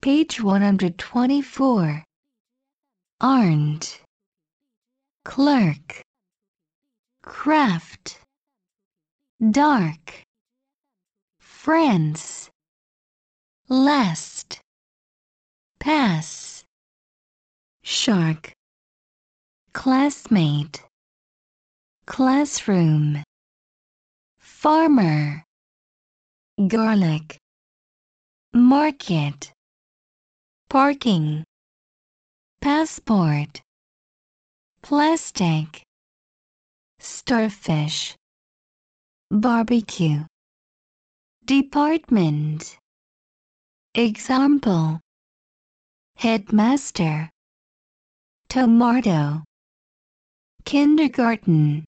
Page 124. Aren't. Clerk. Craft. Dark. France. Last. Pass. Shark. Classmate. Classroom. Farmer. Garlic. Market. Parking. Passport. Plastic. Starfish. Barbecue. Department. Example. Headmaster. Tomato. Kindergarten.